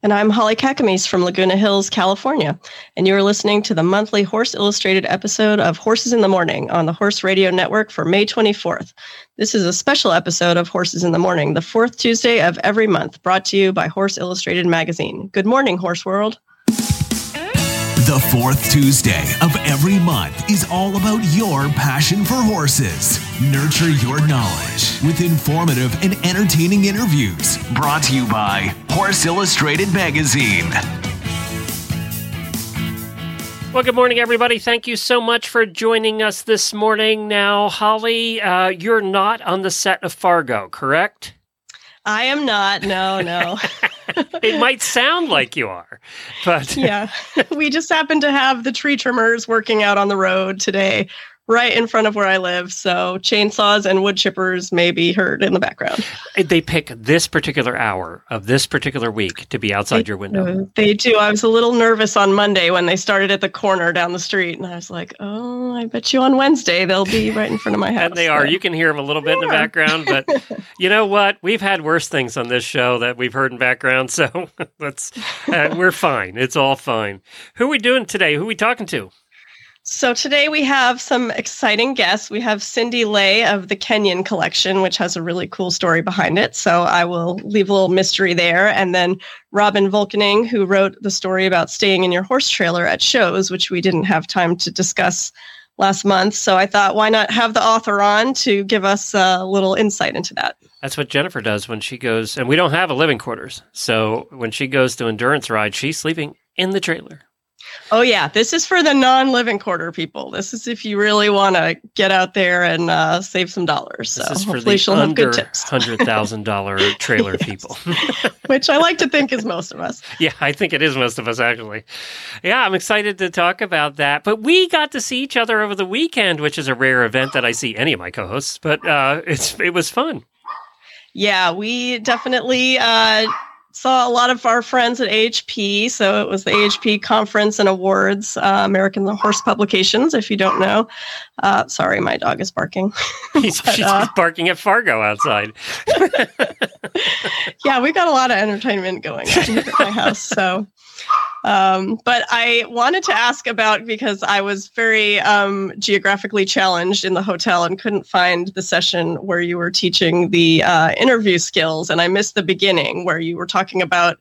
And I'm Holly Caccamise from Laguna Hills, California. And you are listening to the monthly Horse Illustrated episode of Horses in the Morning on the Horse Radio Network for May 24th. This is a special episode of Horses in the Morning, the fourth Tuesday of every month, brought to you by Horse Illustrated Magazine. Good morning, Horse World. The fourth Tuesday of every month is all about your passion for horses. Nurture your knowledge with informative and entertaining interviews. Brought to you by Horse Illustrated Magazine. Well, good morning, everybody. Thank you so much for joining us this morning. Now, Holly, uh, you're not on the set of Fargo, correct? I am not. No, no. it might sound like you are, but yeah, we just happen to have the tree trimmers working out on the road today right in front of where I live. So chainsaws and wood chippers may be heard in the background. They pick this particular hour of this particular week to be outside they, your window. They do. I was a little nervous on Monday when they started at the corner down the street, and I was like, "Oh, I bet you on Wednesday they'll be right in front of my house." and they are. You can hear them a little bit in the background, but you know what? We've had worse things on this show that we've heard in background, so let's uh, we're fine. It's all fine. Who are we doing today? Who are we talking to? So today we have some exciting guests. We have Cindy Lay of the Kenyan Collection, which has a really cool story behind it. So I will leave a little mystery there. And then Robyn Volkening, who wrote the story about staying in your horse trailer at shows, which we didn't have time to discuss last month. So I thought, why not have the author on to give us a little insight into that? That's what Jennifer does when she goes, and we don't have a living quarters. So when she goes to endurance ride, she's sleeping in the trailer. Oh yeah, this is for the non-living quarter people. This is if you really want to get out there and uh, save some dollars. So this is hopefully for the under hundred thousand dollar trailer people, which I like to think is most of us. Yeah, I think it is most of us actually. Yeah, I'm excited to talk about that. But we got to see each other over the weekend, which is a rare event that I see any of my co-hosts. But uh, it's it was fun. Yeah, we definitely. Uh, saw a lot of our friends at AHP. So it was the AHP Conference and Awards, uh, American Horse Publications, if you don't know. Uh, sorry, my dog is barking. He's, but, uh, barking at Fargo outside. yeah, we got a lot of entertainment going at my house. So um, but I wanted to ask about because I was very um, geographically challenged in the hotel and couldn't find the session where you were teaching the uh, interview skills, and I missed the beginning where you were talking about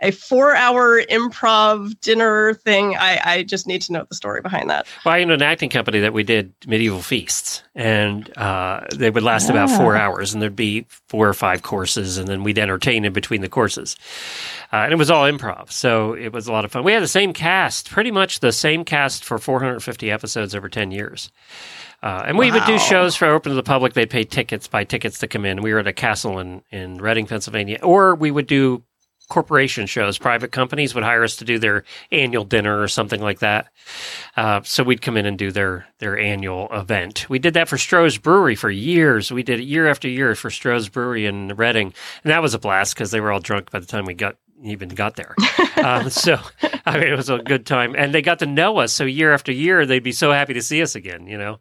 a four hour improv dinner thing. I, I just need to know the story behind that. Well, I owned an acting company that we did medieval feasts, and uh, they would last yeah. about four hours, and there'd be four or five courses, and then we'd entertain in between the courses. Uh, and it was all improv, so it was a lot of fun. We had the same cast, pretty much the same cast for 450 episodes over 10 years. Uh, and we wow. would do shows for open to the public. They'd pay tickets, buy tickets to come in. We were at a castle in, in Reading, Pennsylvania. Or we would do corporation shows. Private companies would hire us to do their annual dinner or something like that. Uh, so we'd come in and do their their annual event. We did that for Stroh's Brewery for years. We did it year after year for Stroh's Brewery in Reading, and that was a blast because they were all drunk by the time we got even got there. um, so I mean, it was a good time, and they got to know us. So year after year, they'd be so happy to see us again. You know,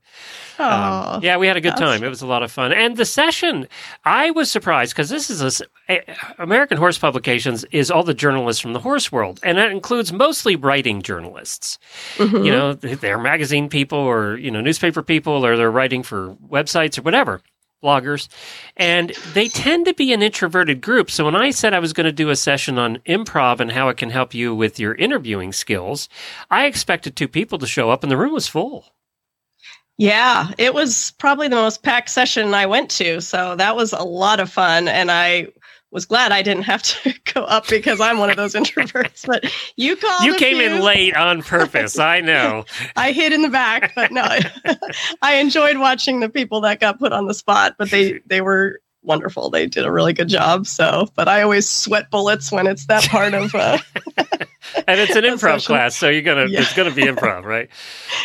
um, yeah, we had a good time. It was a lot of fun, and the session, I was surprised because this is a, American Horse Publications is all the journalists from the horse world, and that includes mostly writing journalists. Mm-hmm. You know, they're magazine people, or you know, newspaper people, or they're writing for websites or whatever bloggers, and they tend to be an introverted group. So when I said I was going to do a session on improv and how it can help you with your interviewing skills, I expected two people to show up, and the room was full. Yeah, it was probably the most packed session I went to. So that was a lot of fun. And I was glad I didn't have to go up because I'm one of those introverts. But you called. You came few. in late on purpose. I know. I hid in the back, but no, I enjoyed watching the people that got put on the spot. But they they were wonderful. They did a really good job. So, but I always sweat bullets when it's that part of. Uh, and it's an improv class, so you're gonna Yeah. it's gonna be improv, right?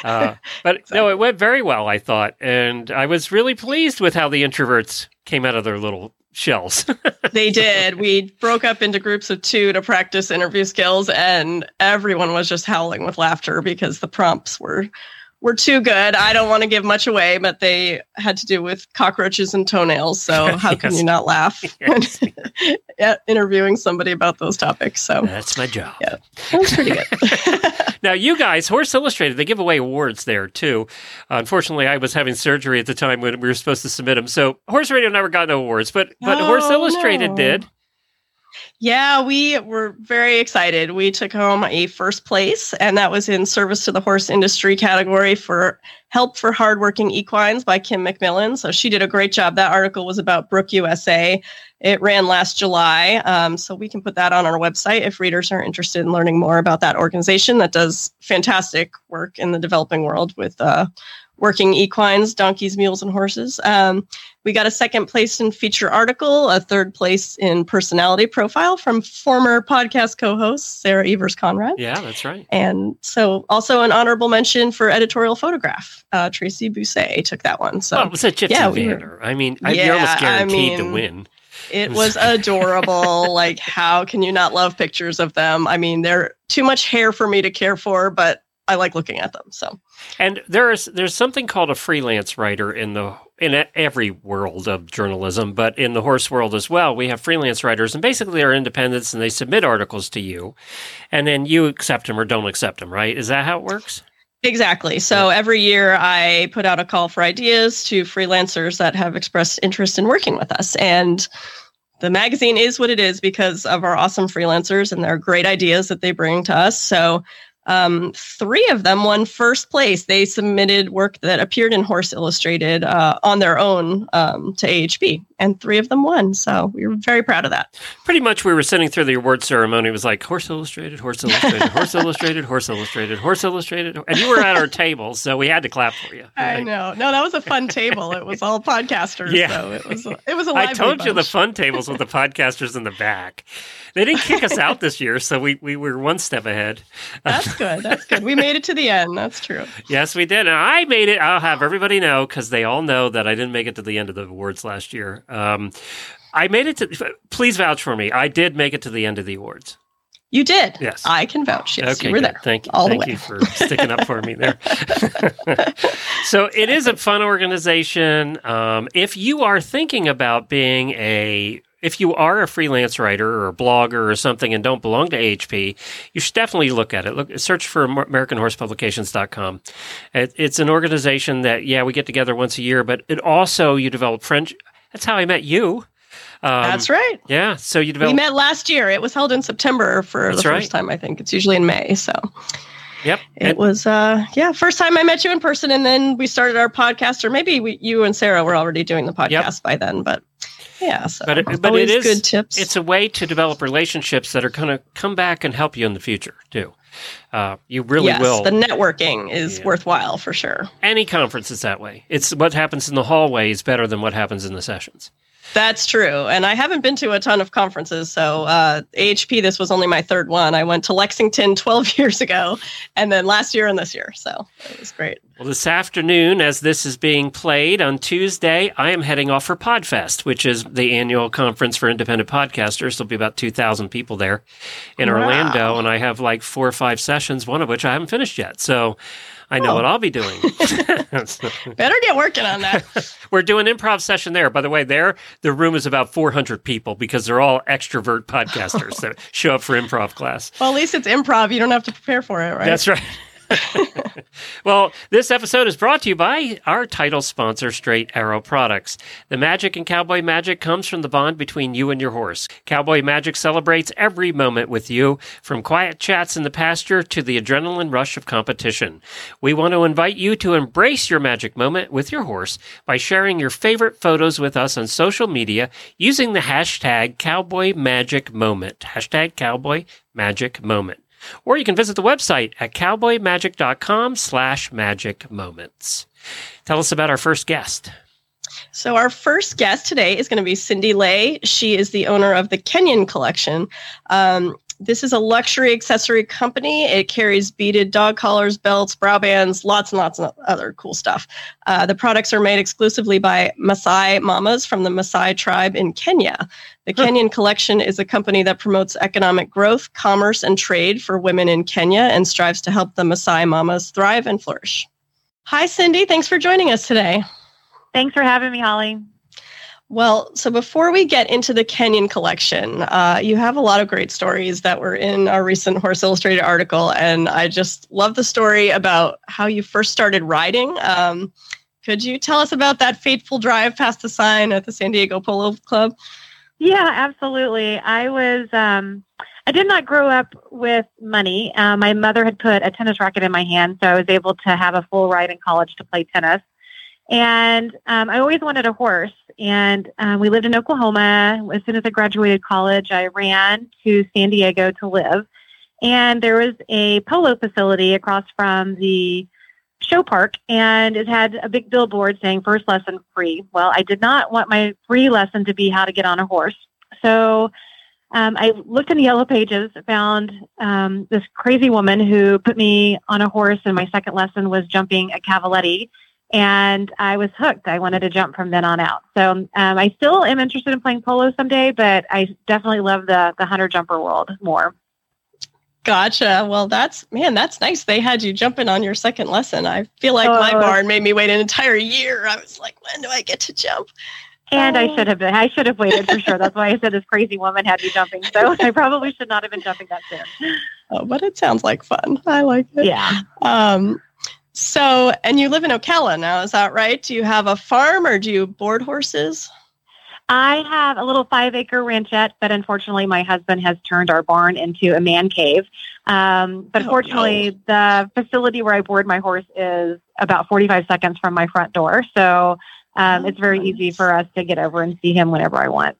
Uh, but no, it went very well, I thought, and I was really pleased with how the introverts came out of their little shells. they did. We broke up into groups of two to practice interview skills, and everyone was just howling with laughter because the prompts were were too good. I don't want to give much away, but they had to do with cockroaches and toenails. So how can you not laugh Yes. interviewing somebody about those topics? So That's my job. Yeah. that was pretty good. Now, you guys, Horse Illustrated, they give away awards there too. unfortunately, I was having surgery at the time when we were supposed to submit them, so Horse Radio never got no awards, but but Horse Oh, Illustrated no. did. Yeah, we were very excited. We took home a first place, and that was in service to the horse industry category for Help for Hardworking Equines by Kim McMillan. So she did a great job. That article was about Brooke USA. It ran last July. Um, so we can put that on our website if readers are interested in learning more about that organization that does fantastic work in the developing world with uh, working equines, donkeys, mules, and horses. Um, we got a second place in feature article, a third place in personality profile from former podcast co host Sarah Evers Conrad. Yeah, that's right. And so also an honorable mention for editorial photograph. Uh, Tracy Bousset took that one. So it was a Gypsy yeah, we were- I mean, I- you're almost Yeah, I guaranteed to mean, win. it was adorable. like, how can you not love pictures of them? I mean, they're too much hair for me to care for, but I like looking at them. So And there's there's something called a freelance writer in the in every world of journalism, but in the horse world as well, we have freelance writers, and basically they're independents, and they submit articles to you, and then you accept them or don't accept them. Right? Is that how it works? Exactly. So every year I put out a call for ideas to freelancers that have expressed interest in working with us. And the magazine is what it is because of our awesome freelancers and their great ideas that they bring to us. So um, three of them won first place. They submitted work that appeared in Horse Illustrated uh, on their own um, to AHP, and three of them won. So we were very proud of that. Pretty much, we were sitting through the award ceremony. It was like Horse Illustrated, Horse Illustrated, Horse Illustrated, Horse Illustrated, Horse Illustrated, and you were at our table, so we had to clap for you. I know. No, that was a fun table. It was all podcasters. Yeah. So it was. It was a. I told you the fun tables with the podcasters in the back. They didn't kick us out this year, so we, we were one step ahead. That's good. That's good. We made it to the end. That's true. Yes, we did. And I made it. I'll have everybody know because they all know that I didn't make it to the end of the awards last year. Um, I made it to. Please vouch for me. I did make it to the end of the awards. You did. Yes. I can vouch. Yes, okay, you were good. there. Thank you. all the way. you for sticking up for me there. so it is a fun organization. Um, if you are thinking about being a if you are a freelance writer or a blogger or something and don't belong to AHP, you should definitely look at it. Look, search for AmericanHorsePublications.com. It, it's an organization that, yeah, we get together once a year, but it also you develop friends. That's how I met you. Um, That's right. Yeah, so you developed. We met last year. It was held in September for That's the right. first time. I think it's usually in May. So yep, it and- was, uh, yeah, first time I met you in person, and then we started our podcast, or maybe we, you and Sarah were already doing the podcast by then. But yeah, so But it- but it always good tips. it's a way to develop relationships that are going to come back and help you in the future too. Uh, you really yes, will. the networking is Yeah. worthwhile for sure. Any conference is that way. It's what happens in the hallway is better than what happens in the sessions. That's true. And I haven't been to a ton of conferences. So, uh, AHP, this was only my third one. I went to Lexington 12 years ago and then last year and this year. So, it was great. Well, this afternoon, as this is being played on Tuesday, I am heading off for Podfest, which is the annual conference for independent podcasters. There'll be about 2,000 people there in Wow. Orlando, and I have like four or five sessions, one of which I haven't finished yet. So I know Oh. what I'll be doing. Better get working on that. We're doing improv session there. By the way, there the room is about 400 people because they're all extrovert podcasters that show up for improv class. well, at least it's improv. You don't have to prepare for it, right? That's right. well, this episode is brought to you by our title sponsor, Straight Arrow Products. The magic in cowboy magic comes from the bond between you and your horse. Cowboy magic celebrates every moment with you, from quiet chats in the pasture to the adrenaline rush of competition. We want to invite you to embrace your magic moment with your horse by sharing your favorite photos with us on social media using the hashtag Cowboy Magic Moment. Hashtag Cowboy Magic Moment. Or you can visit the website at cowboymagic.com slash magic moments. Tell us about our first guest. So, our first guest today is going to be Cindy Lay. She is the owner of the Kenyan Collection. Um, this is a luxury accessory company. It carries beaded dog collars, belts, brow bands, lots and lots of other cool stuff. Uh, the products are made exclusively by Maasai Mamas from the Maasai tribe in Kenya. The Kenyan Collection is a company that promotes economic growth, commerce, and trade for women in Kenya and strives to help the Maasai Mamas thrive and flourish. Hi, Cindy. Thanks for joining us today. Thanks for having me, Holly. Well, so before we get into the Kenyan collection, uh, you have a lot of great stories that were in our recent Horse Illustrated article, and I just love the story about how you first started riding. Um, could you tell us about that fateful drive past the sign at the San Diego Polo Club? Yeah, absolutely. I was. Um, I did not grow up with money. Uh, my mother had put a tennis racket in my hand, so I was able to have a full ride in college to play tennis. And um, I always wanted a horse. And um, we lived in Oklahoma. As soon as I graduated college, I ran to San Diego to live. And there was a polo facility across from the show park, and it had a big billboard saying first lesson free. Well, I did not want my free lesson to be how to get on a horse. So um, I looked in the yellow pages, found um, this crazy woman who put me on a horse, and my second lesson was jumping a cavaletti and I was hooked. I wanted to jump from then on out. So um, I still am interested in playing polo someday, but I definitely love the the hunter jumper world more. Gotcha. Well, that's man, that's nice. They had you jumping on your second lesson. I feel like my oh. barn made me wait an entire year. I was like, when do I get to jump? And I should have been. I should have waited for sure. That's why I said this crazy woman had me jumping. So I probably should not have been jumping that soon. Oh, but it sounds like fun. I like it. Yeah. Um, so, and you live in Ocala now, is that right? Do you have a farm or do you board horses? I have a little five acre ranchette, but unfortunately, my husband has turned our barn into a man cave. Um, but oh, fortunately, no. the facility where I board my horse is about 45 seconds from my front door. So um, oh, it's very nice. easy for us to get over and see him whenever I want.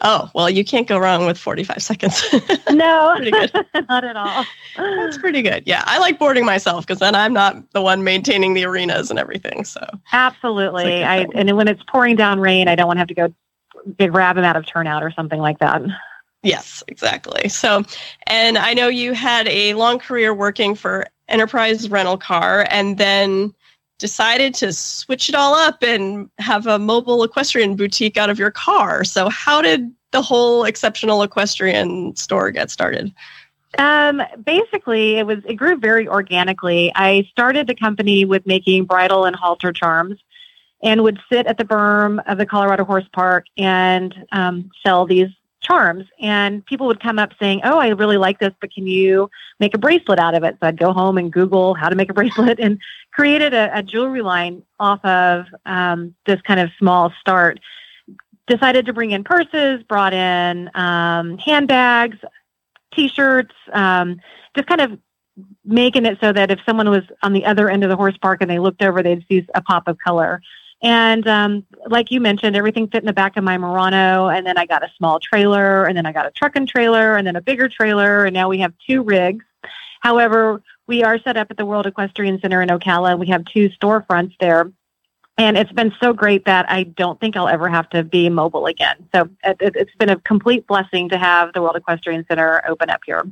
Oh, well, you can't go wrong with 45 seconds. no, not at all. That's pretty good. Yeah, I like boarding myself because then I'm not the one maintaining the arenas and everything. So absolutely. I and when it's pouring down rain, I don't want to have to go grab them out of turnout or something like that. Yes, exactly. So, and I know you had a long career working for Enterprise Rental Car, and then decided to switch it all up and have a mobile equestrian boutique out of your car. So, how did the whole exceptional equestrian store get started? Um, basically, it was it grew very organically. I started the company with making bridle and halter charms, and would sit at the berm of the Colorado Horse Park and um, sell these charms. And people would come up saying, "Oh, I really like this, but can you make a bracelet out of it?" So I'd go home and Google how to make a bracelet and created a, a jewelry line off of um, this kind of small start. Decided to bring in purses, brought in um, handbags, t-shirts, um, just kind of making it so that if someone was on the other end of the horse park and they looked over, they'd see a pop of color. And um, like you mentioned, everything fit in the back of my Murano. And then I got a small trailer, and then I got a truck and trailer, and then a bigger trailer. And now we have two rigs. However, we are set up at the World Equestrian Center in Ocala. And we have two storefronts there. And it's been so great that I don't think I'll ever have to be mobile again. So it, has been a complete blessing to have the World Equestrian Center open up here.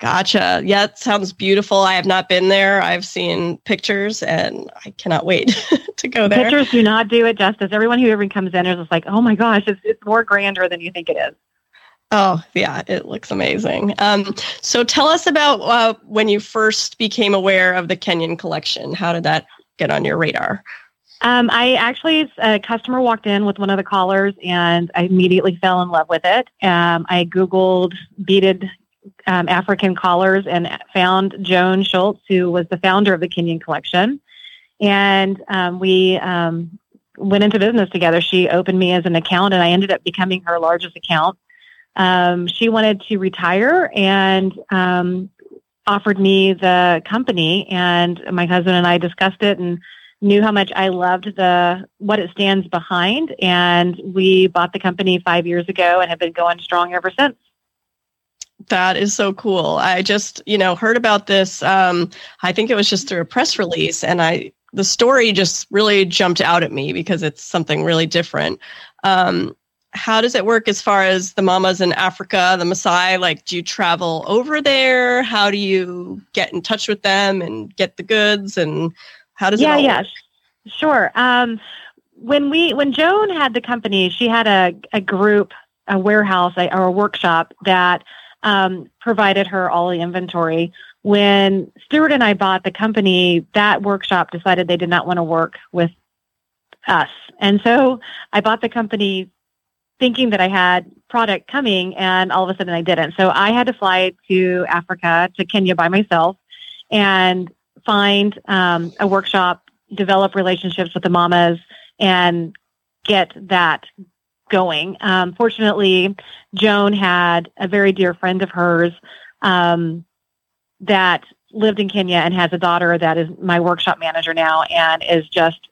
Gotcha. Yeah, it sounds beautiful. I have not been there. I've seen pictures and I cannot wait to go there. Pictures do not do it justice. Everyone who ever comes in is just like, oh my gosh, it's, it's more grander than you think it is. Oh, yeah, it looks amazing. Um, so tell us about uh, when you first became aware of the Kenyan collection. How did that get on your radar? Um, I actually, a customer walked in with one of the collars and I immediately fell in love with it. Um, I Googled beaded um, African collars and found Joan Schultz, who was the founder of the Kenyan collection. And um, we um, went into business together. She opened me as an account and I ended up becoming her largest account. Um, she wanted to retire and um, offered me the company, and my husband and I discussed it and knew how much I loved the what it stands behind, and we bought the company five years ago and have been going strong ever since. That is so cool. I just, you know, heard about this. Um, I think it was just through a press release, and I the story just really jumped out at me because it's something really different. Um, how does it work as far as the mamas in Africa, the Maasai? Like, do you travel over there? How do you get in touch with them and get the goods? And how does yeah, it? Yeah, yeah, sure. Um, when we when Joan had the company, she had a a group, a warehouse, or a workshop that um, provided her all the inventory. When Stuart and I bought the company, that workshop decided they did not want to work with us, and so I bought the company thinking that I had product coming and all of a sudden I didn't. So I had to fly to Africa, to Kenya by myself and find um, a workshop, develop relationships with the mamas and get that going. Um, fortunately, Joan had a very dear friend of hers um, that lived in Kenya and has a daughter that is my workshop manager now and is just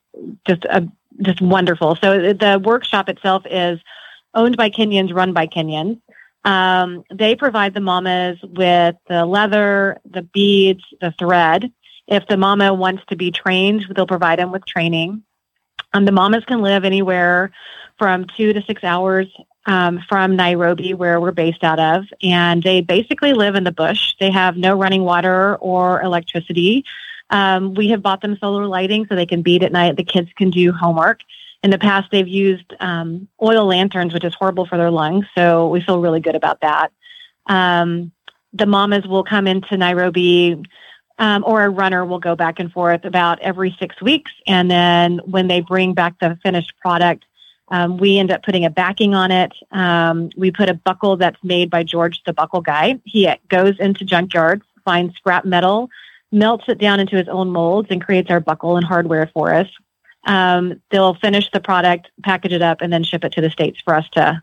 just a just wonderful. So the workshop itself is owned by Kenyans, run by Kenyans. Um, they provide the mamas with the leather, the beads, the thread. If the mama wants to be trained, they'll provide them with training. Um, the mamas can live anywhere from two to six hours um, from Nairobi, where we're based out of, and they basically live in the bush. They have no running water or electricity. Um, we have bought them solar lighting so they can bead at night. The kids can do homework in the past they've used um, oil lanterns, which is horrible for their lungs. So we feel really good about that. Um, the mamas will come into Nairobi, um, or a runner will go back and forth about every six weeks. And then when they bring back the finished product, um, we end up putting a backing on it. Um, we put a buckle that's made by George, the buckle guy. He goes into junkyards, finds scrap metal, melts it down into his own molds, and creates our buckle and hardware for us um, they'll finish the product, package it up, and then ship it to the states for us to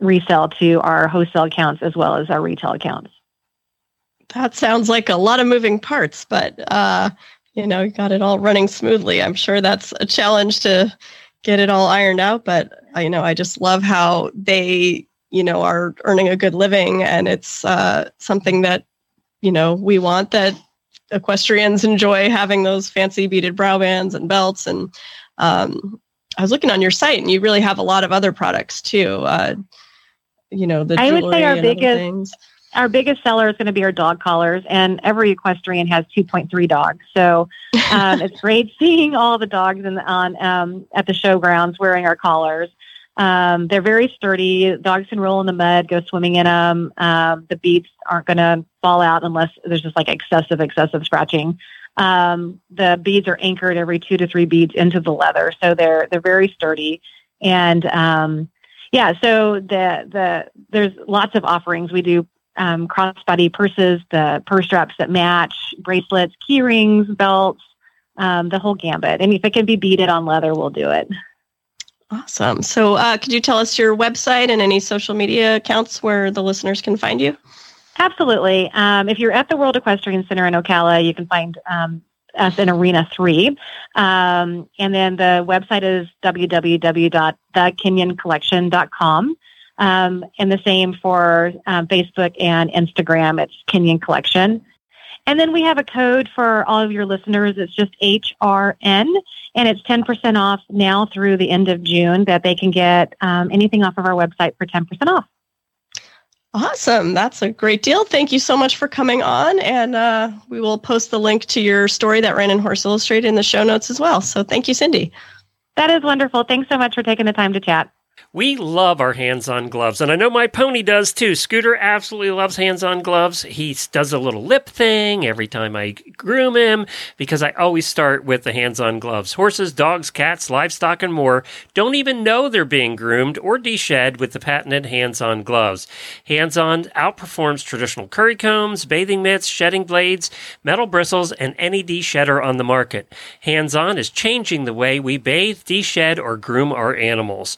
resell to our wholesale accounts as well as our retail accounts. That sounds like a lot of moving parts, but uh, you know, you got it all running smoothly. I'm sure that's a challenge to get it all ironed out, but you know, I just love how they, you know, are earning a good living, and it's uh, something that you know we want that equestrians enjoy having those fancy beaded brow bands and belts. And um, I was looking on your site, and you really have a lot of other products too. Uh, you know, the I would say our biggest things. Our biggest seller is going to be our dog collars, and every equestrian has 2.3 dogs. So um, it's great seeing all the dogs in, on um, at the showgrounds wearing our collars. Um, they're very sturdy. Dogs can roll in the mud, go swimming in them. Um, the beads aren't going to fall out unless there's just like excessive, excessive scratching. Um, the beads are anchored every two to three beads into the leather, so they're they're very sturdy. And um, yeah, so the the there's lots of offerings. We do um, crossbody purses, the purse straps that match, bracelets, key rings, belts, um, the whole gambit. And if it can be beaded on leather, we'll do it. Awesome. So, uh, could you tell us your website and any social media accounts where the listeners can find you? Absolutely. Um, if you're at the World Equestrian Center in Ocala, you can find um, us in Arena 3. Um, and then the website is www.thekenyancollection.com. Um, and the same for um, Facebook and Instagram. It's Kenyan Collection. And then we have a code for all of your listeners. It's just HRN, and it's 10% off now through the end of June that they can get um, anything off of our website for 10% off. Awesome. That's a great deal. Thank you so much for coming on. And uh, we will post the link to your story that ran in Horse Illustrated in the show notes as well. So thank you, Cindy. That is wonderful. Thanks so much for taking the time to chat. We love our hands on gloves, and I know my pony does too. Scooter absolutely loves hands on gloves. He does a little lip thing every time I groom him because I always start with the hands on gloves. Horses, dogs, cats, livestock, and more don't even know they're being groomed or deshed with the patented hands on gloves. Hands on outperforms traditional curry combs, bathing mitts, shedding blades, metal bristles, and any deshedder on the market. Hands on is changing the way we bathe, deshed, or groom our animals.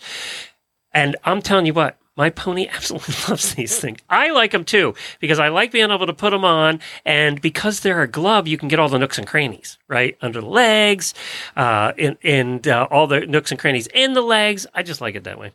And I'm telling you what, my pony absolutely loves these things. I like them too because I like being able to put them on, and because they're a glove, you can get all the nooks and crannies right under the legs, uh, and, and uh, all the nooks and crannies in the legs. I just like it that way.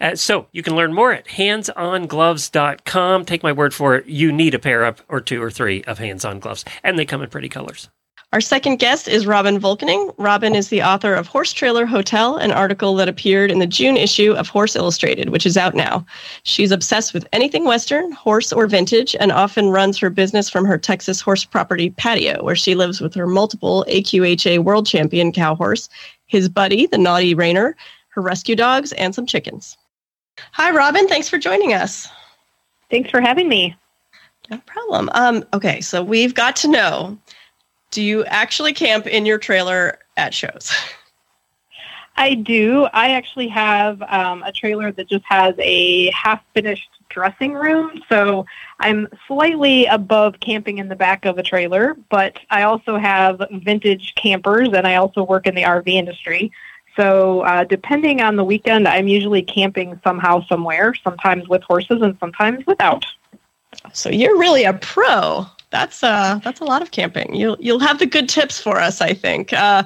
Uh, so you can learn more at handsongloves.com. Take my word for it. You need a pair up or two or three of hands-on gloves, and they come in pretty colors. Our second guest is Robyn Volkening. Robyn is the author of Horse Trailer Hotel, an article that appeared in the June issue of Horse Illustrated, which is out now. She's obsessed with anything Western, horse, or vintage, and often runs her business from her Texas horse property patio, where she lives with her multiple AQHA world champion cow horse, his buddy, the Naughty Rainer, her rescue dogs, and some chickens. Hi, Robyn. Thanks for joining us. Thanks for having me. No problem. Um, okay, so we've got to know do you actually camp in your trailer at shows? I do. I actually have um, a trailer that just has a half finished dressing room. So I'm slightly above camping in the back of a trailer, but I also have vintage campers and I also work in the RV industry. So uh, depending on the weekend, I'm usually camping somehow, somewhere, sometimes with horses and sometimes without. So you're really a pro that's uh that's a lot of camping. You'll you'll have the good tips for us, I think. Uh,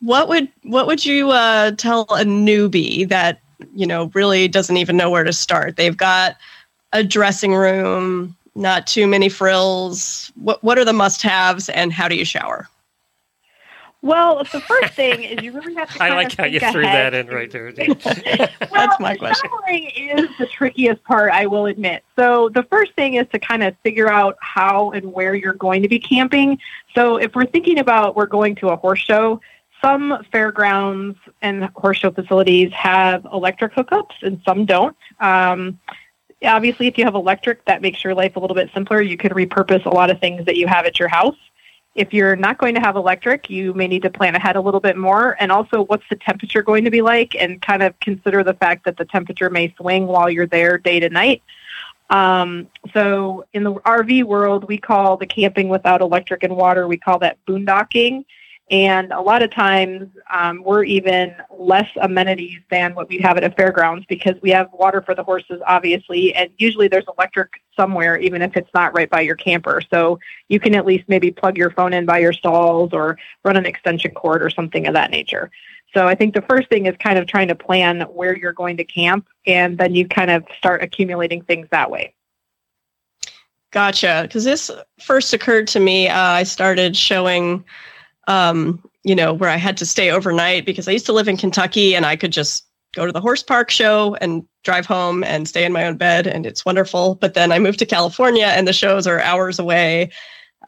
what would what would you uh, tell a newbie that you know really doesn't even know where to start? They've got a dressing room, not too many frills. What what are the must haves, and how do you shower? Well, the first thing is you really have to. I like how you threw ahead. that in right there. well, That's my question. Showering is the trickiest part, I will admit. So the first thing is to kind of figure out how and where you're going to be camping. So if we're thinking about we're going to a horse show, some fairgrounds and horse show facilities have electric hookups and some don't. Um, obviously, if you have electric, that makes your life a little bit simpler. You could repurpose a lot of things that you have at your house. If you're not going to have electric, you may need to plan ahead a little bit more. And also, what's the temperature going to be like? And kind of consider the fact that the temperature may swing while you're there day to night. Um, so, in the RV world, we call the camping without electric and water, we call that boondocking. And a lot of times um, we're even less amenities than what we have at a fairgrounds because we have water for the horses, obviously, and usually there's electric somewhere, even if it's not right by your camper. So you can at least maybe plug your phone in by your stalls or run an extension cord or something of that nature. So I think the first thing is kind of trying to plan where you're going to camp, and then you kind of start accumulating things that way. Gotcha. Because this first occurred to me, uh, I started showing um, you know, where I had to stay overnight because I used to live in Kentucky and I could just go to the horse park show and drive home and stay in my own bed and it's wonderful. But then I moved to California and the shows are hours away.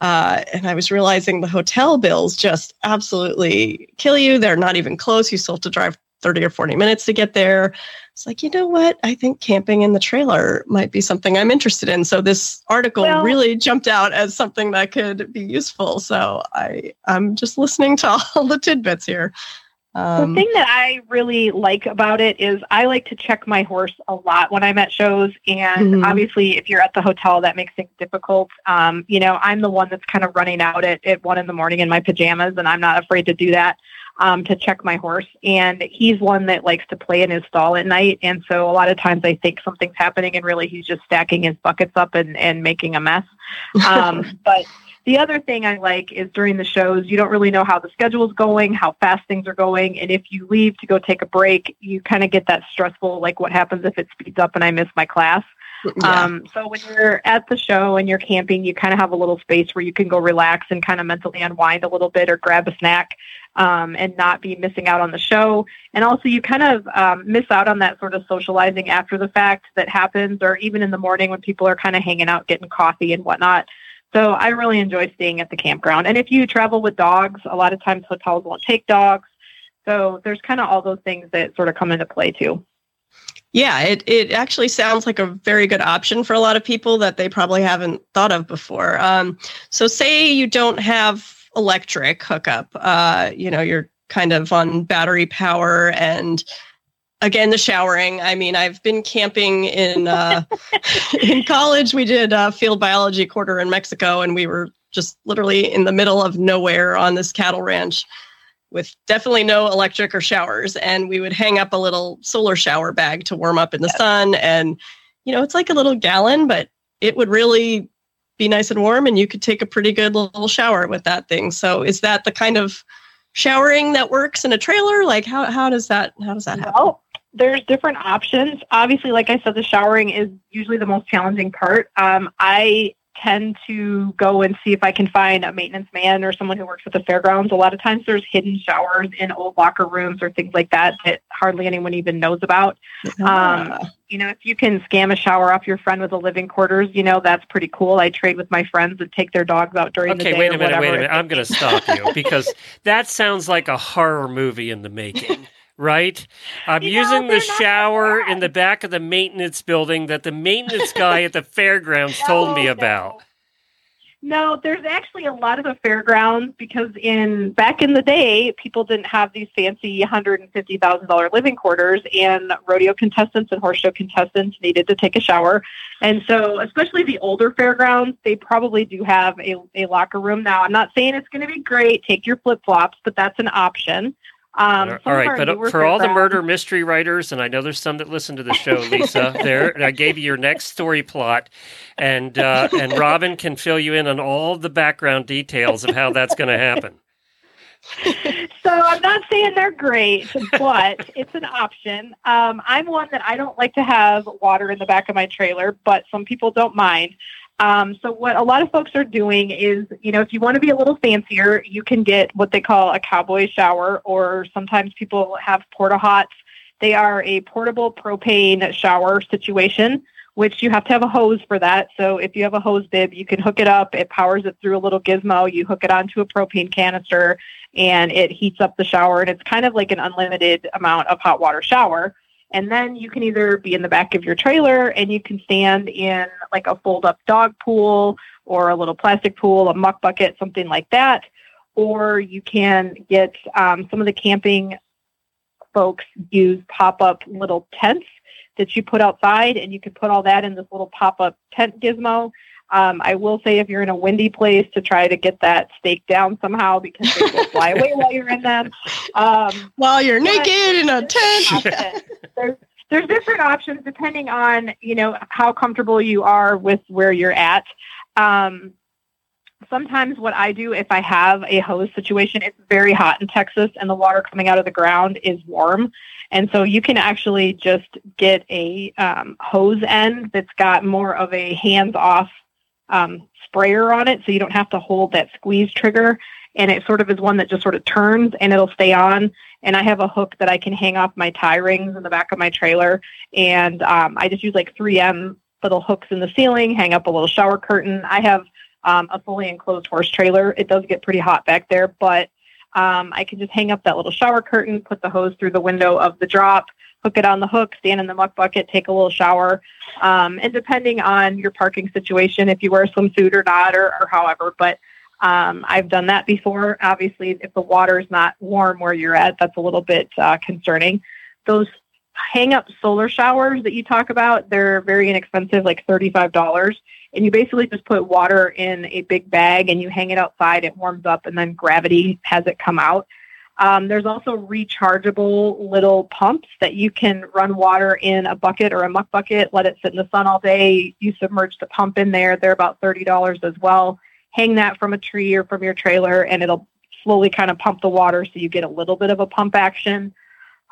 Uh, and I was realizing the hotel bills just absolutely kill you. They're not even close. You still have to drive 30 or 40 minutes to get there. It's like, you know what? I think camping in the trailer might be something I'm interested in. So this article Well- really jumped out as something that could be useful. So I I'm just listening to all the tidbits here. Um, the thing that I really like about it is I like to check my horse a lot when I'm at shows. And Mhm. obviously, if you're at the hotel, that makes things difficult. Um, you know, I'm the one that's kind of running out at, at one in the morning in my pajamas, and I'm not afraid to do that um, to check my horse. And he's one that likes to play in his stall at night. And so a lot of times I think something's happening, and really he's just stacking his buckets up and, and making a mess. Um, but the other thing I like is during the shows, you don't really know how the schedule is going, how fast things are going. And if you leave to go take a break, you kind of get that stressful, like what happens if it speeds up and I miss my class. Yeah. Um, so when you're at the show and you're camping, you kind of have a little space where you can go relax and kind of mentally unwind a little bit or grab a snack um, and not be missing out on the show. And also, you kind of um, miss out on that sort of socializing after the fact that happens, or even in the morning when people are kind of hanging out, getting coffee and whatnot. So I really enjoy staying at the campground. And if you travel with dogs, a lot of times hotels won't take dogs. So there's kind of all those things that sort of come into play too. Yeah, it, it actually sounds like a very good option for a lot of people that they probably haven't thought of before. Um, so, say you don't have electric hookup, uh, you know, you're kind of on battery power and again the showering. I mean i've been camping in uh, in college. We did a field biology quarter in mexico and we were just literally in the middle of nowhere on this cattle ranch with definitely no electric or showers. And we would hang up a little solar shower bag to warm up in the sun. And, you know, it's like a little gallon, but it would really be nice and warm and you could take a pretty good little shower with that thing. So is that the kind of showering that works in a trailer? Like how, how does that, how does that happen? Well, there's different options. Obviously, like I said, the showering is usually the most challenging part. Um, I tend to go and see if I can find a maintenance man or someone who works at the fairgrounds. A lot of times there's hidden showers in old locker rooms or things like that that hardly anyone even knows about. Um, you know, if you can scam a shower off your friend with a living quarters, you know, that's pretty cool. I trade with my friends and take their dogs out during the day. Okay, wait a minute, wait a minute. I'm going to stop you because that sounds like a horror movie in the making. Right? I'm You know, using the shower in the back of the maintenance building that the maintenance guy at the fairgrounds told me No, about. No, there's actually a lot of the fairgrounds because in back in the day, people didn't have these fancy hundred and fifty thousand dollar living quarters, and rodeo contestants and horse show contestants needed to take a shower, and so especially the older fairgrounds, they probably do have a, a locker room. Now, I'm not saying it's going to be great. Take your flip flops, but that's an option. Um, all right, but uh, for all the murder mystery writers, and I know there's some that listen to the show, Lisa, there and I gave you your next story plot, and uh, and Robyn can fill you in on all the background details of how that's going to happen. so I'm not saying they're great, but it's an option. Um, I'm one that I don't like to have water in the back of my trailer, but some people don't mind. Um, so what a lot of folks are doing is, you know, if you want to be a little fancier, you can get what they call a cowboy shower, or sometimes people have porta hots. They are a portable propane shower situation, which you have to have a hose for that. So if you have a hose bib, you can hook it up. It powers it through a little gizmo. You hook it onto a propane canister and it heats up the shower and it's kind of like an unlimited amount of hot water shower and then you can either be in the back of your trailer and you can stand in like a fold up dog pool or a little plastic pool a muck bucket something like that. Or you can get um, some of the camping folks use pop up little tents that you put outside and you can put all that in this little pop up tent gizmo um, I will say if you're in a windy place to try to get that stake down somehow because they will fly away while you're in them. Um, While you're naked in a tent. there's, there's different options depending on you know how comfortable you are with where you're at. Um, sometimes what I do if I have a hose situation, it's very hot in Texas and the water coming out of the ground is warm. And so you can actually just get a um, hose end that's got more of a hands off um, sprayer on it. So you don't have to hold that squeeze trigger. And it sort of is one that just sort of turns and it'll stay on. And I have a hook that I can hang off my tie rings in the back of my trailer. And um, I just use like 3M little hooks in the ceiling, hang up a little shower curtain. I have um, a fully enclosed horse trailer. It does get pretty hot back there, but um, I can just hang up that little shower curtain, put the hose through the window of the drop, hook it on the hook, stand in the muck bucket, take a little shower. Um, and depending on your parking situation, if you wear a swimsuit or not, or, or however, but um, I've done that before. Obviously, if the water is not warm where you're at, that's a little bit uh, concerning. Those hang up solar showers that you talk about, they're very inexpensive, like $35 and you basically just put water in a big bag and you hang it outside. It warms up, and then gravity has it come out. Um, there's also rechargeable little pumps that you can run water in a bucket or a muck bucket, let it sit in the sun all day. You submerge the pump in there. They're about $30 as well. Hang that from a tree or from your trailer, and it'll slowly kind of pump the water so you get a little bit of a pump action.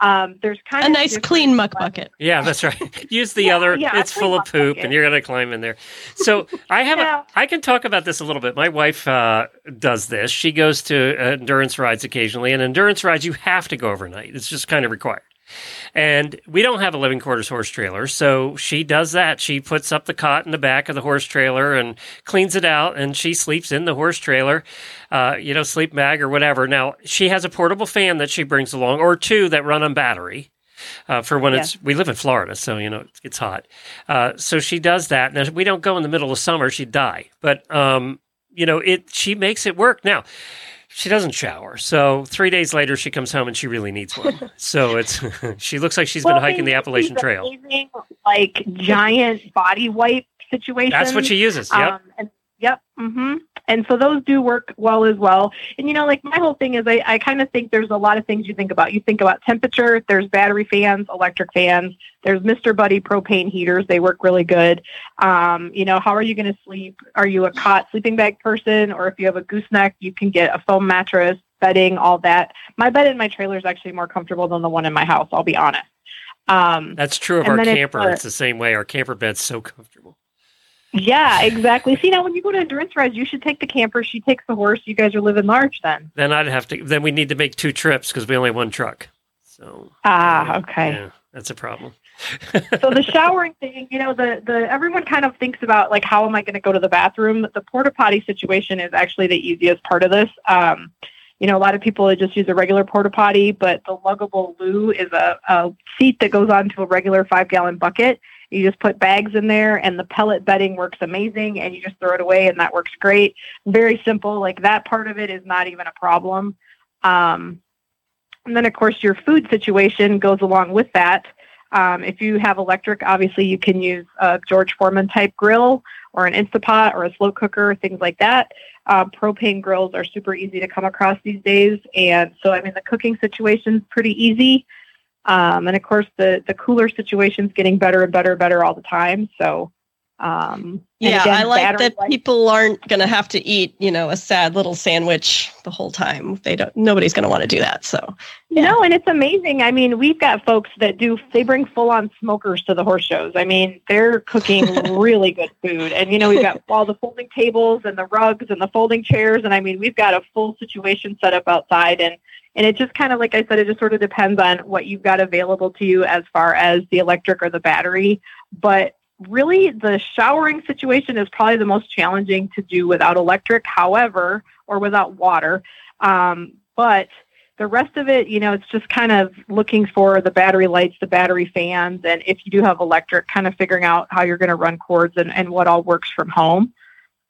Um, there's kind A of nice clean muck bucket. Yeah, that's right. Use the Yeah, other. yeah, it's full of poop, bucket. and you're gonna climb in there. So I have. Yeah. A, I can talk about this a little bit. My wife uh, does this. She goes to uh, endurance rides occasionally, and endurance rides you have to go overnight. It's just kind of required. And we don't have a living quarters horse trailer, so she does that. She puts up the cot in the back of the horse trailer and cleans it out, and she sleeps in the horse trailer, uh, you know, sleep bag or whatever. Now she has a portable fan that she brings along, or two that run on battery uh, for when it's we live in Florida, so you know it's, it's hot. Uh, so she does that. Now we don't go in the middle of summer; she'd die. But um, you know, it she makes it work. Now she doesn't shower, so three days later she comes home and she really needs one. so it's she looks like she's Well, been hiking the Appalachian Trail. amazing, like giant body wipe situation. That's what she uses. Yep. Um, and, yep. Mm-hmm. And so those do work well as well. And you know, like my whole thing is, I, I kind of think there's a lot of things you think about. You think about temperature. There's battery fans, electric fans. There's Mr. Buddy propane heaters. They work really good. Um, you know, how are you going to sleep? Are you a cot sleeping bag person, or if you have a gooseneck, you can get a foam mattress, bedding, all that. My bed in my trailer is actually more comfortable than the one in my house. I'll be honest. Um, That's true of our then it's, camper. uh, it's the same way. Our camper bed's so comfortable. Yeah, exactly. See, now when you go to endurance rides, you should take the camper. She takes the horse. You guys are living large then. Then I'd have to. Then we need to make two trips because we only have one truck. So Ah, okay. yeah, that's a problem. so the showering thing, you know, the the everyone kind of thinks about like how am I going to go to the bathroom? The porta potty situation is actually the easiest part of this. Um, you know, a lot of people just use a regular porta potty, but the luggable loo is a, a seat that goes onto a regular five gallon bucket. You just put bags in there, and the pellet bedding works amazing, and you just throw it away, and that works great. Very simple. Like that part of it is not even a problem. Um, and then, of course, your food situation goes along with that. Um, if you have electric, obviously you can use a George Foreman type grill or an Instapot or a slow cooker, things like that. Uh, propane grills are super easy to come across these days, and so I mean the cooking situation is pretty easy. Um, and of course, the the cooler situation is getting better and better and better all the time. So um, Yeah, again, I like that life- people aren't going to have to eat, you know, a sad little sandwich the whole time. They don't. Nobody's going to want to do that. So You know, and it's amazing. I mean, we've got folks that do, they bring full on smokers to the horse shows. I mean, they're cooking really good food. And, you know, we've got all the folding tables and the rugs and the folding chairs. And I mean, we've got a full situation set up outside. And, and it just kind of, like I said, it just sort of depends on what you've got available to you as far as the electric or the battery. But really, the showering situation is probably the most challenging to do without electric, however, or without water. Um, but the rest of it, you know, it's just kind of looking for the battery lights, the battery fans, and if you do have electric, kind of figuring out how you're going to run cords and, and what all works from home.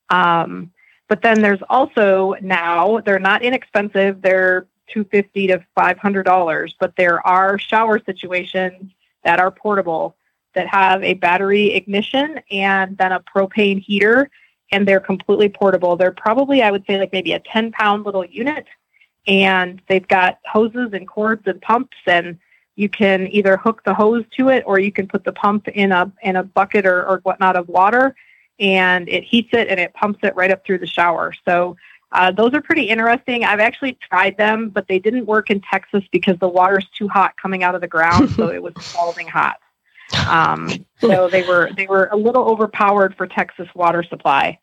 Um, but then there's also now they're not inexpensive; they're two fifty to five hundred dollars. But there are shower situations that are portable that have a battery ignition and then a propane heater, and they're completely portable. They're probably, I would say, like maybe a ten pound little unit and they've got hoses and cords and pumps and you can either hook the hose to it or you can put the pump in a in a bucket or, or whatnot of water and it heats it and it pumps it right up through the shower. So uh, those are pretty interesting. I've actually tried them but they didn't work in texas because the water's too hot coming out of the ground so it was scalding hot um, so they were they were a little overpowered for texas water supply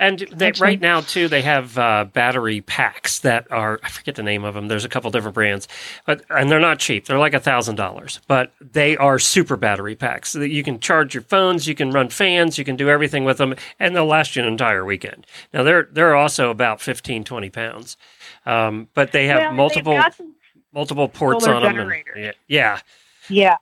And they, right now too, they have uh, battery packs that are I forget the name of them. There's a couple different brands, but and they're not cheap. They're like a thousand dollars, but they are super battery packs. So that you can charge your phones, you can run fans, you can do everything with them, and they'll last you an entire weekend. Now they're they're also about 15, 20 pounds, um, but they have Well, multiple multiple ports on them. And, yeah, Yeah.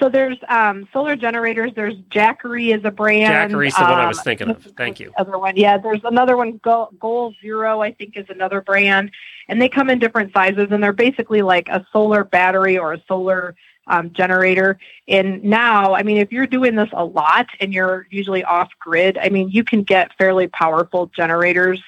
So there's um, solar generators. There's Jackery is a brand. Jackery's the one I was Um, thinking of. Thank you. Other one, yeah. There's another one. Goal, Goal Zero, I think, is another brand, and they come in different sizes, and they're basically like a solar battery or a solar um, generator. And now, I mean, if you're doing this a lot and you're usually off grid, I mean, you can get fairly powerful generators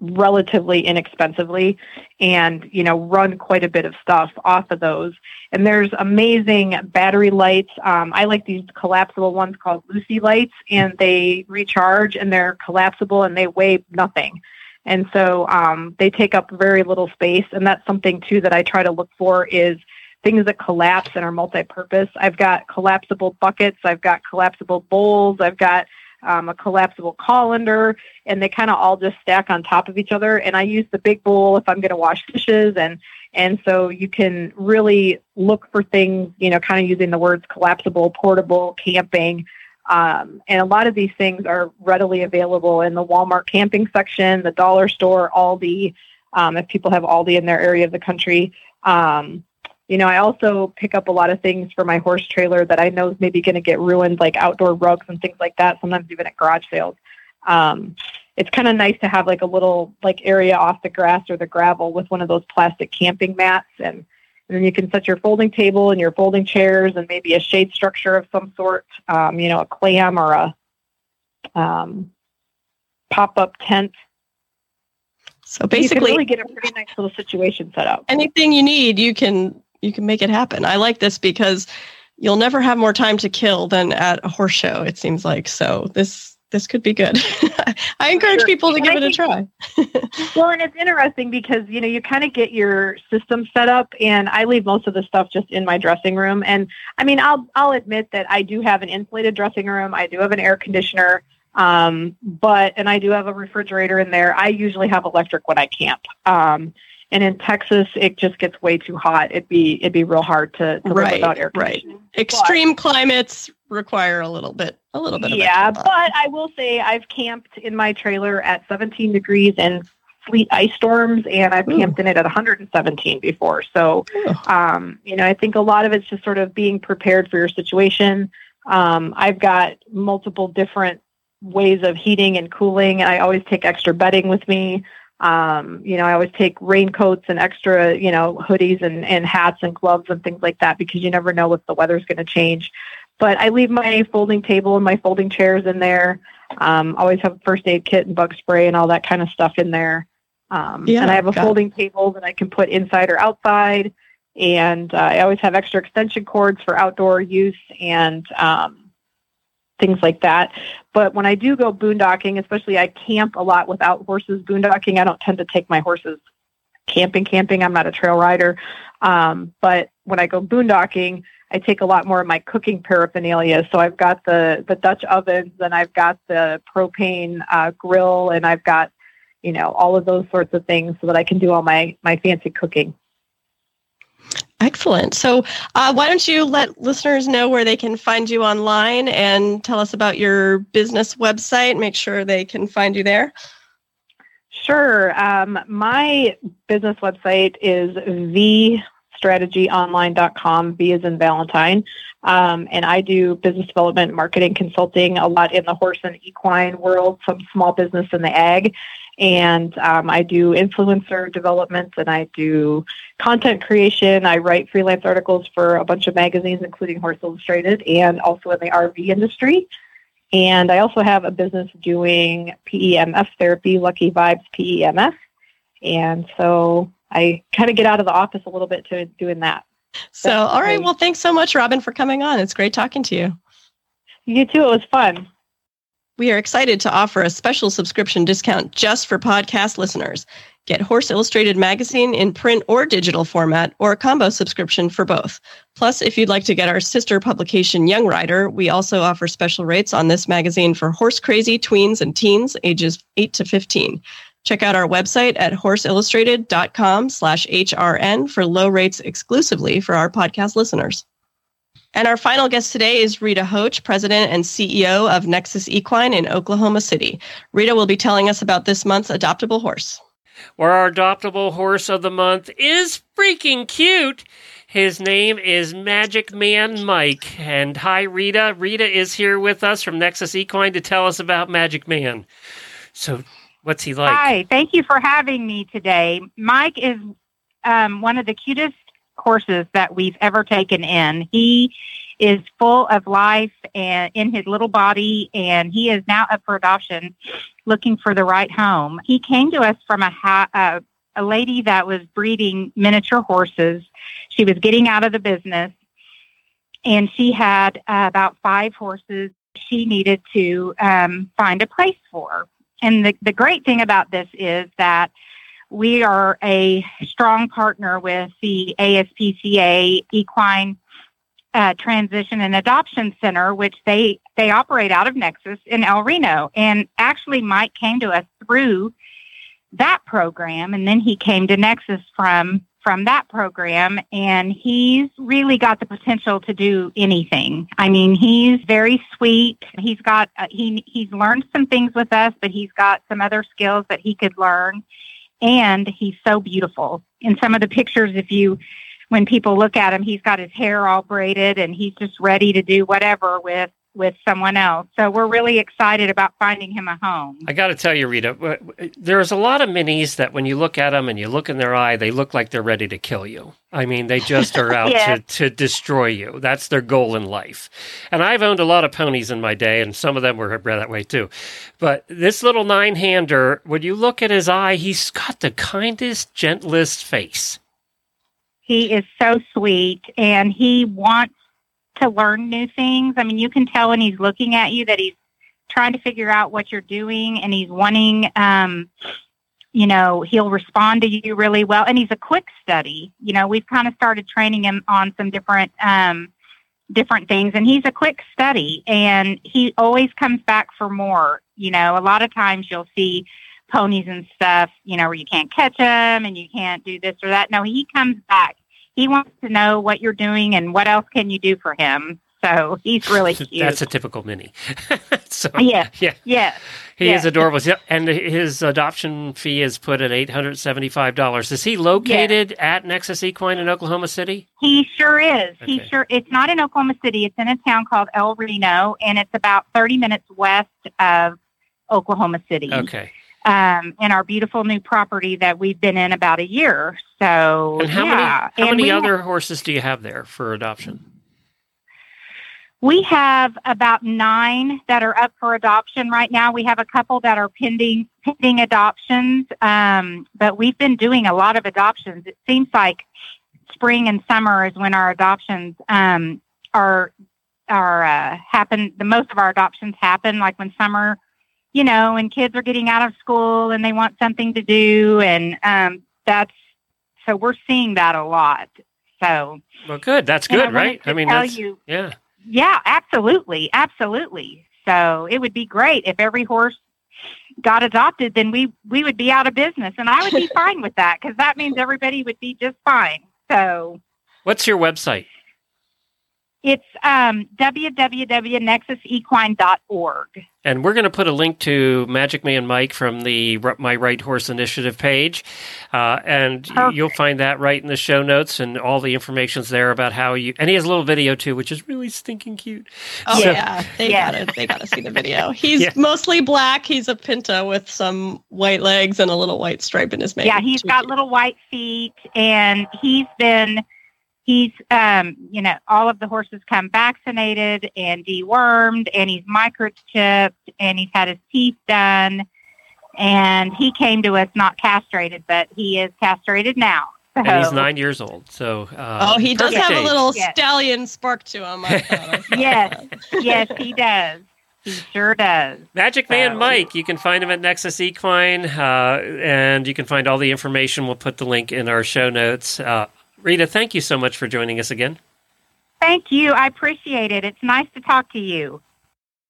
relatively inexpensively and you know run quite a bit of stuff off of those. And there's amazing battery lights. Um, i like these collapsible ones called Luci lights and they recharge and they're collapsible and they weigh nothing. And so um, they take up very little space and that's something too that i try to look for is things that collapse and are multi-purpose. I've got collapsible buckets i've got collapsible bowls i've got um, a collapsible colander and they kind of all just stack on top of each other. And I use the big bowl if I'm going to wash dishes, and and so you can really look for things, you know, kind of using the words collapsible, portable, camping. Um, and a lot of these things are readily available in the Walmart camping section, the dollar store, Aldi, um, if people have Aldi in their area of the country. Um, you know, I also pick up a lot of things for my horse trailer that I know is maybe going to get ruined, like outdoor rugs and things like that, sometimes even at garage sales. Um, it's kind of nice to have like a little like area off the grass or the gravel with one of those plastic camping mats and, and then you can set your folding table and your folding chairs and maybe a shade structure of some sort um, you know a clam or a um, pop-up tent. So you can basically, really get a pretty nice little situation set up. anything you need, you can you can make it happen. I like this because you'll never have more time to kill than at a horse show. It seems like so. This this could be good. I encourage Sure. people to And give I it a try. Well, and it's interesting because you know you kind of get your system set up, and I leave most of the stuff just in my dressing room. And I mean, I'll I'll admit that I do have an insulated dressing room. I do have an air conditioner. Um, but and I do have a refrigerator in there. I usually have electric when I camp. Um, and in Texas, it just gets way too hot. It'd be it'd be real hard to, to live without air conditioning. right. Extreme climates require a little bit, a little bit yeah, but. I will say I've camped in my trailer at 17 degrees and sleet ice storms, and I've Ooh. camped in it at 117 before. So, um, you know, I think a lot of it's just sort of being prepared for your situation. Um, I've got multiple different ways of heating and cooling, and I always take extra bedding with me. Um, you know, I always take raincoats and extra, you know, hoodies and, and hats and gloves and things like that because you never know what the weather's going to change. But I leave my folding table and my folding chairs in there. Um, always have a first aid kit and bug spray and all that kind of stuff in there. Um, Yeah, and I have a got it. folding table that I can put inside or outside. And uh, I always have extra extension cords for outdoor use and um, things like that. But when I do go boondocking, especially I camp a lot without horses boondocking, I don't tend to take my horses camping, camping. I'm not a trail rider. Um, but when I go boondocking, I take a lot more of my cooking paraphernalia. So I've got the, the Dutch ovens and I've got the propane uh, grill and I've got, you know, all of those sorts of things so that I can do all my, my fancy cooking. Excellent. So, uh, why don't you let listeners know where they can find you online and tell us about your business website? Make sure they can find you there. Sure. Um, my business website is vstrategyonline.com. V is in Valentine. Um, and I do business development, marketing, consulting a lot in the horse and equine world, some small business in the ag. And um, I do influencer development and I do content creation. I write freelance articles for a bunch of magazines, including Horse Illustrated, and also in the RV industry. And I also have a business doing PEMF therapy, Lucky Vibes PEMF. And so I kind of get out of the office a little bit to doing that. So, all right. great. Well, thanks so much, Robyn, for coming on. It's great talking to you. You too. It was fun. We are excited to offer a special subscription discount just for podcast listeners. Get Horse Illustrated magazine in print or digital format, or a combo subscription for both. Plus, if you'd like to get our sister publication, Young Rider, we also offer special rates on this magazine for horse crazy tweens and teens ages 8 to 15. Check out our website at horseillustrated.com slash HRN for low rates exclusively for our podcast listeners. And our final guest today is Rita Hoch, President and CEO of Nexus Equine in Oklahoma City. Rita will be telling us about this month's adoptable horse. where our adoptable horse of the month is freaking cute. His name is Magic Man Mike. And hi, Rita. Rita is here with us from Nexus Equine to tell us about Magic Man. So, what's he like? Hi, thank you for having me today. Mike is um, one of the cutest horses that we've ever taken in. He is full of life and in his little body, and he is now up for adoption, looking for the right home. He came to us from a ha- uh, a lady that was breeding miniature horses. She was getting out of the business, and she had uh, about five horses. She needed to um, find a place for. And the, the great thing about this is that we are a strong partner with the ASPCA Equine uh, Transition and Adoption Center, which they, they operate out of Nexus in El Reno. And actually, Mike came to us through that program, and then he came to Nexus from from that program and he's really got the potential to do anything. I mean, he's very sweet. He's got uh, he he's learned some things with us, but he's got some other skills that he could learn and he's so beautiful. In some of the pictures if you when people look at him, he's got his hair all braided and he's just ready to do whatever with with someone else. So we're really excited about finding him a home. I got to tell you, Rita, there's a lot of minis that when you look at them and you look in their eye, they look like they're ready to kill you. I mean, they just are out Yeah. to, to destroy you. That's their goal in life. And I've owned a lot of ponies in my day, and some of them were that way too. But this little nine hander, when you look at his eye, he's got the kindest, gentlest face. He is so sweet and he wants to learn new things. I mean, you can tell when he's looking at you that he's trying to figure out what you're doing and he's wanting, um, you know, he'll respond to you really well. And he's a quick study. You know, we've kind of started training him on some different um, different things. And he's a quick study and he always comes back for more. You know, a lot of times you'll see ponies and stuff, you know, where you can't catch them and you can't do this or that. No, he comes back. He wants to know what you're doing and what else can you do for him. So he's really cute. That's a typical mini. so, yeah. Yeah. Yeah. He Yeah. is adorable. Yeah, And his adoption fee is put at $875. Is he located at Nexus Equine in Oklahoma City? He sure is. He sure. It's not in Oklahoma City. It's in a town called El Reno, and it's about 30 minutes west of Oklahoma City. Okay. Um, in our beautiful new property that we've been in about a year. So And how yeah. many how And many other horses do you have there for adoption? We have about nine that are up for adoption right now. We have a couple that are pending pending adoptions, um, but we've been doing a lot of adoptions. It seems like spring and summer is when our adoptions um, are are uh, happen. The most of our adoptions happen like when summer, you know, when kids are getting out of school and they want something to do, and um, that's so we're seeing that a lot. So Well, good. That's and I good, right? I mean, that's you, yeah. yeah, absolutely, absolutely. So it would be great if every horse got adopted. Then we we would be out of business, and I would be fine with that because that means everybody would be just fine. So What's your website? It's um, www.nexusequine.org. And we're going to put a link to Magic Man Mike from the R- My Right Horse Initiative page. Uh, and Perfect. you'll find that right in the show notes, and all the information's there about how you. And he has a little video too, which is really stinking cute. Oh So- yeah, they Yeah. gotta they gotta see the video. He's Yeah. mostly black. He's a pinto with some white legs and a little white stripe in his mane. Yeah, he's got cute. little white feet, and he's been. He's, um, you know, all of the horses come vaccinated and dewormed, and he's microchipped, and he's had his teeth done, and he came to us not castrated, but he is castrated now. So, And he's nine years old. So. Uh, Oh, he does perfect have a little Yes. stallion spark to him. I thought. I thought Yes. yes, he does. He sure does. Magic Man So- Mike. You can find him at Nexus Equine, uh, and you can find all the information. We'll put the link in our show notes. Uh, Rita, thank you so much for joining us again. Thank you. I appreciate it. It's nice to talk to you.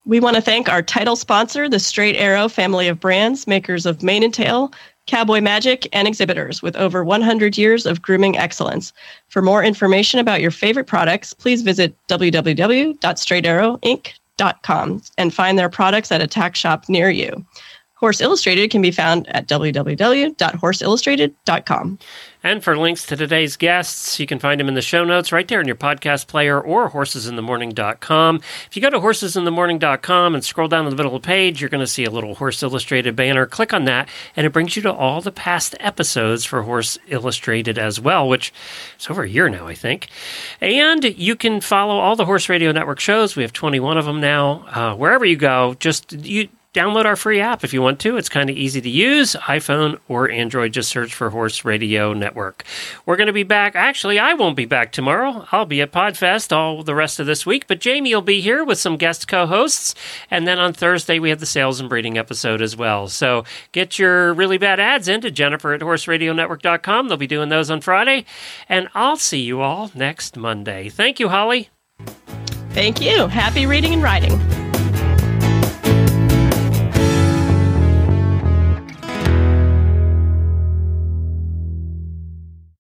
We want to thank our title sponsor, the Straight Arrow family of brands, makers of Mane and Tail, Cowboy Magic, and exhibitors with over 100 years of grooming excellence. For more information about your favorite products, please visit www.straightarrowinc.com and find their products at a tack shop near you. Horse Illustrated can be found at www.horseillustrated.com. And for links to today's guests, you can find them in the show notes right there in your podcast player or horsesinthemorning.com. If you go to horsesinthemorning.com and scroll down to the middle of the page, you're going to see a little Horse Illustrated banner. Click on that, and it brings you to all the past episodes for Horse Illustrated as well, which is over a year now, I think. And you can follow all the Horse Radio Network shows. We have 21 of them now. Uh, wherever you go, just you download our free app if you want to. It's kind of easy to use, iPhone or Android. Just search for Horse Radio Network. We're going to be back. Actually, I won't be back tomorrow. I'll be at Podfest all the rest of this week, but Jamie will be here with some guest co hosts. And then on Thursday, we have the sales and breeding episode as well. So get your really bad ads into Jennifer at horseradionetwork.com. They'll be doing those on Friday. And I'll see you all next Monday. Thank you, Holly. Thank you. Happy reading and writing.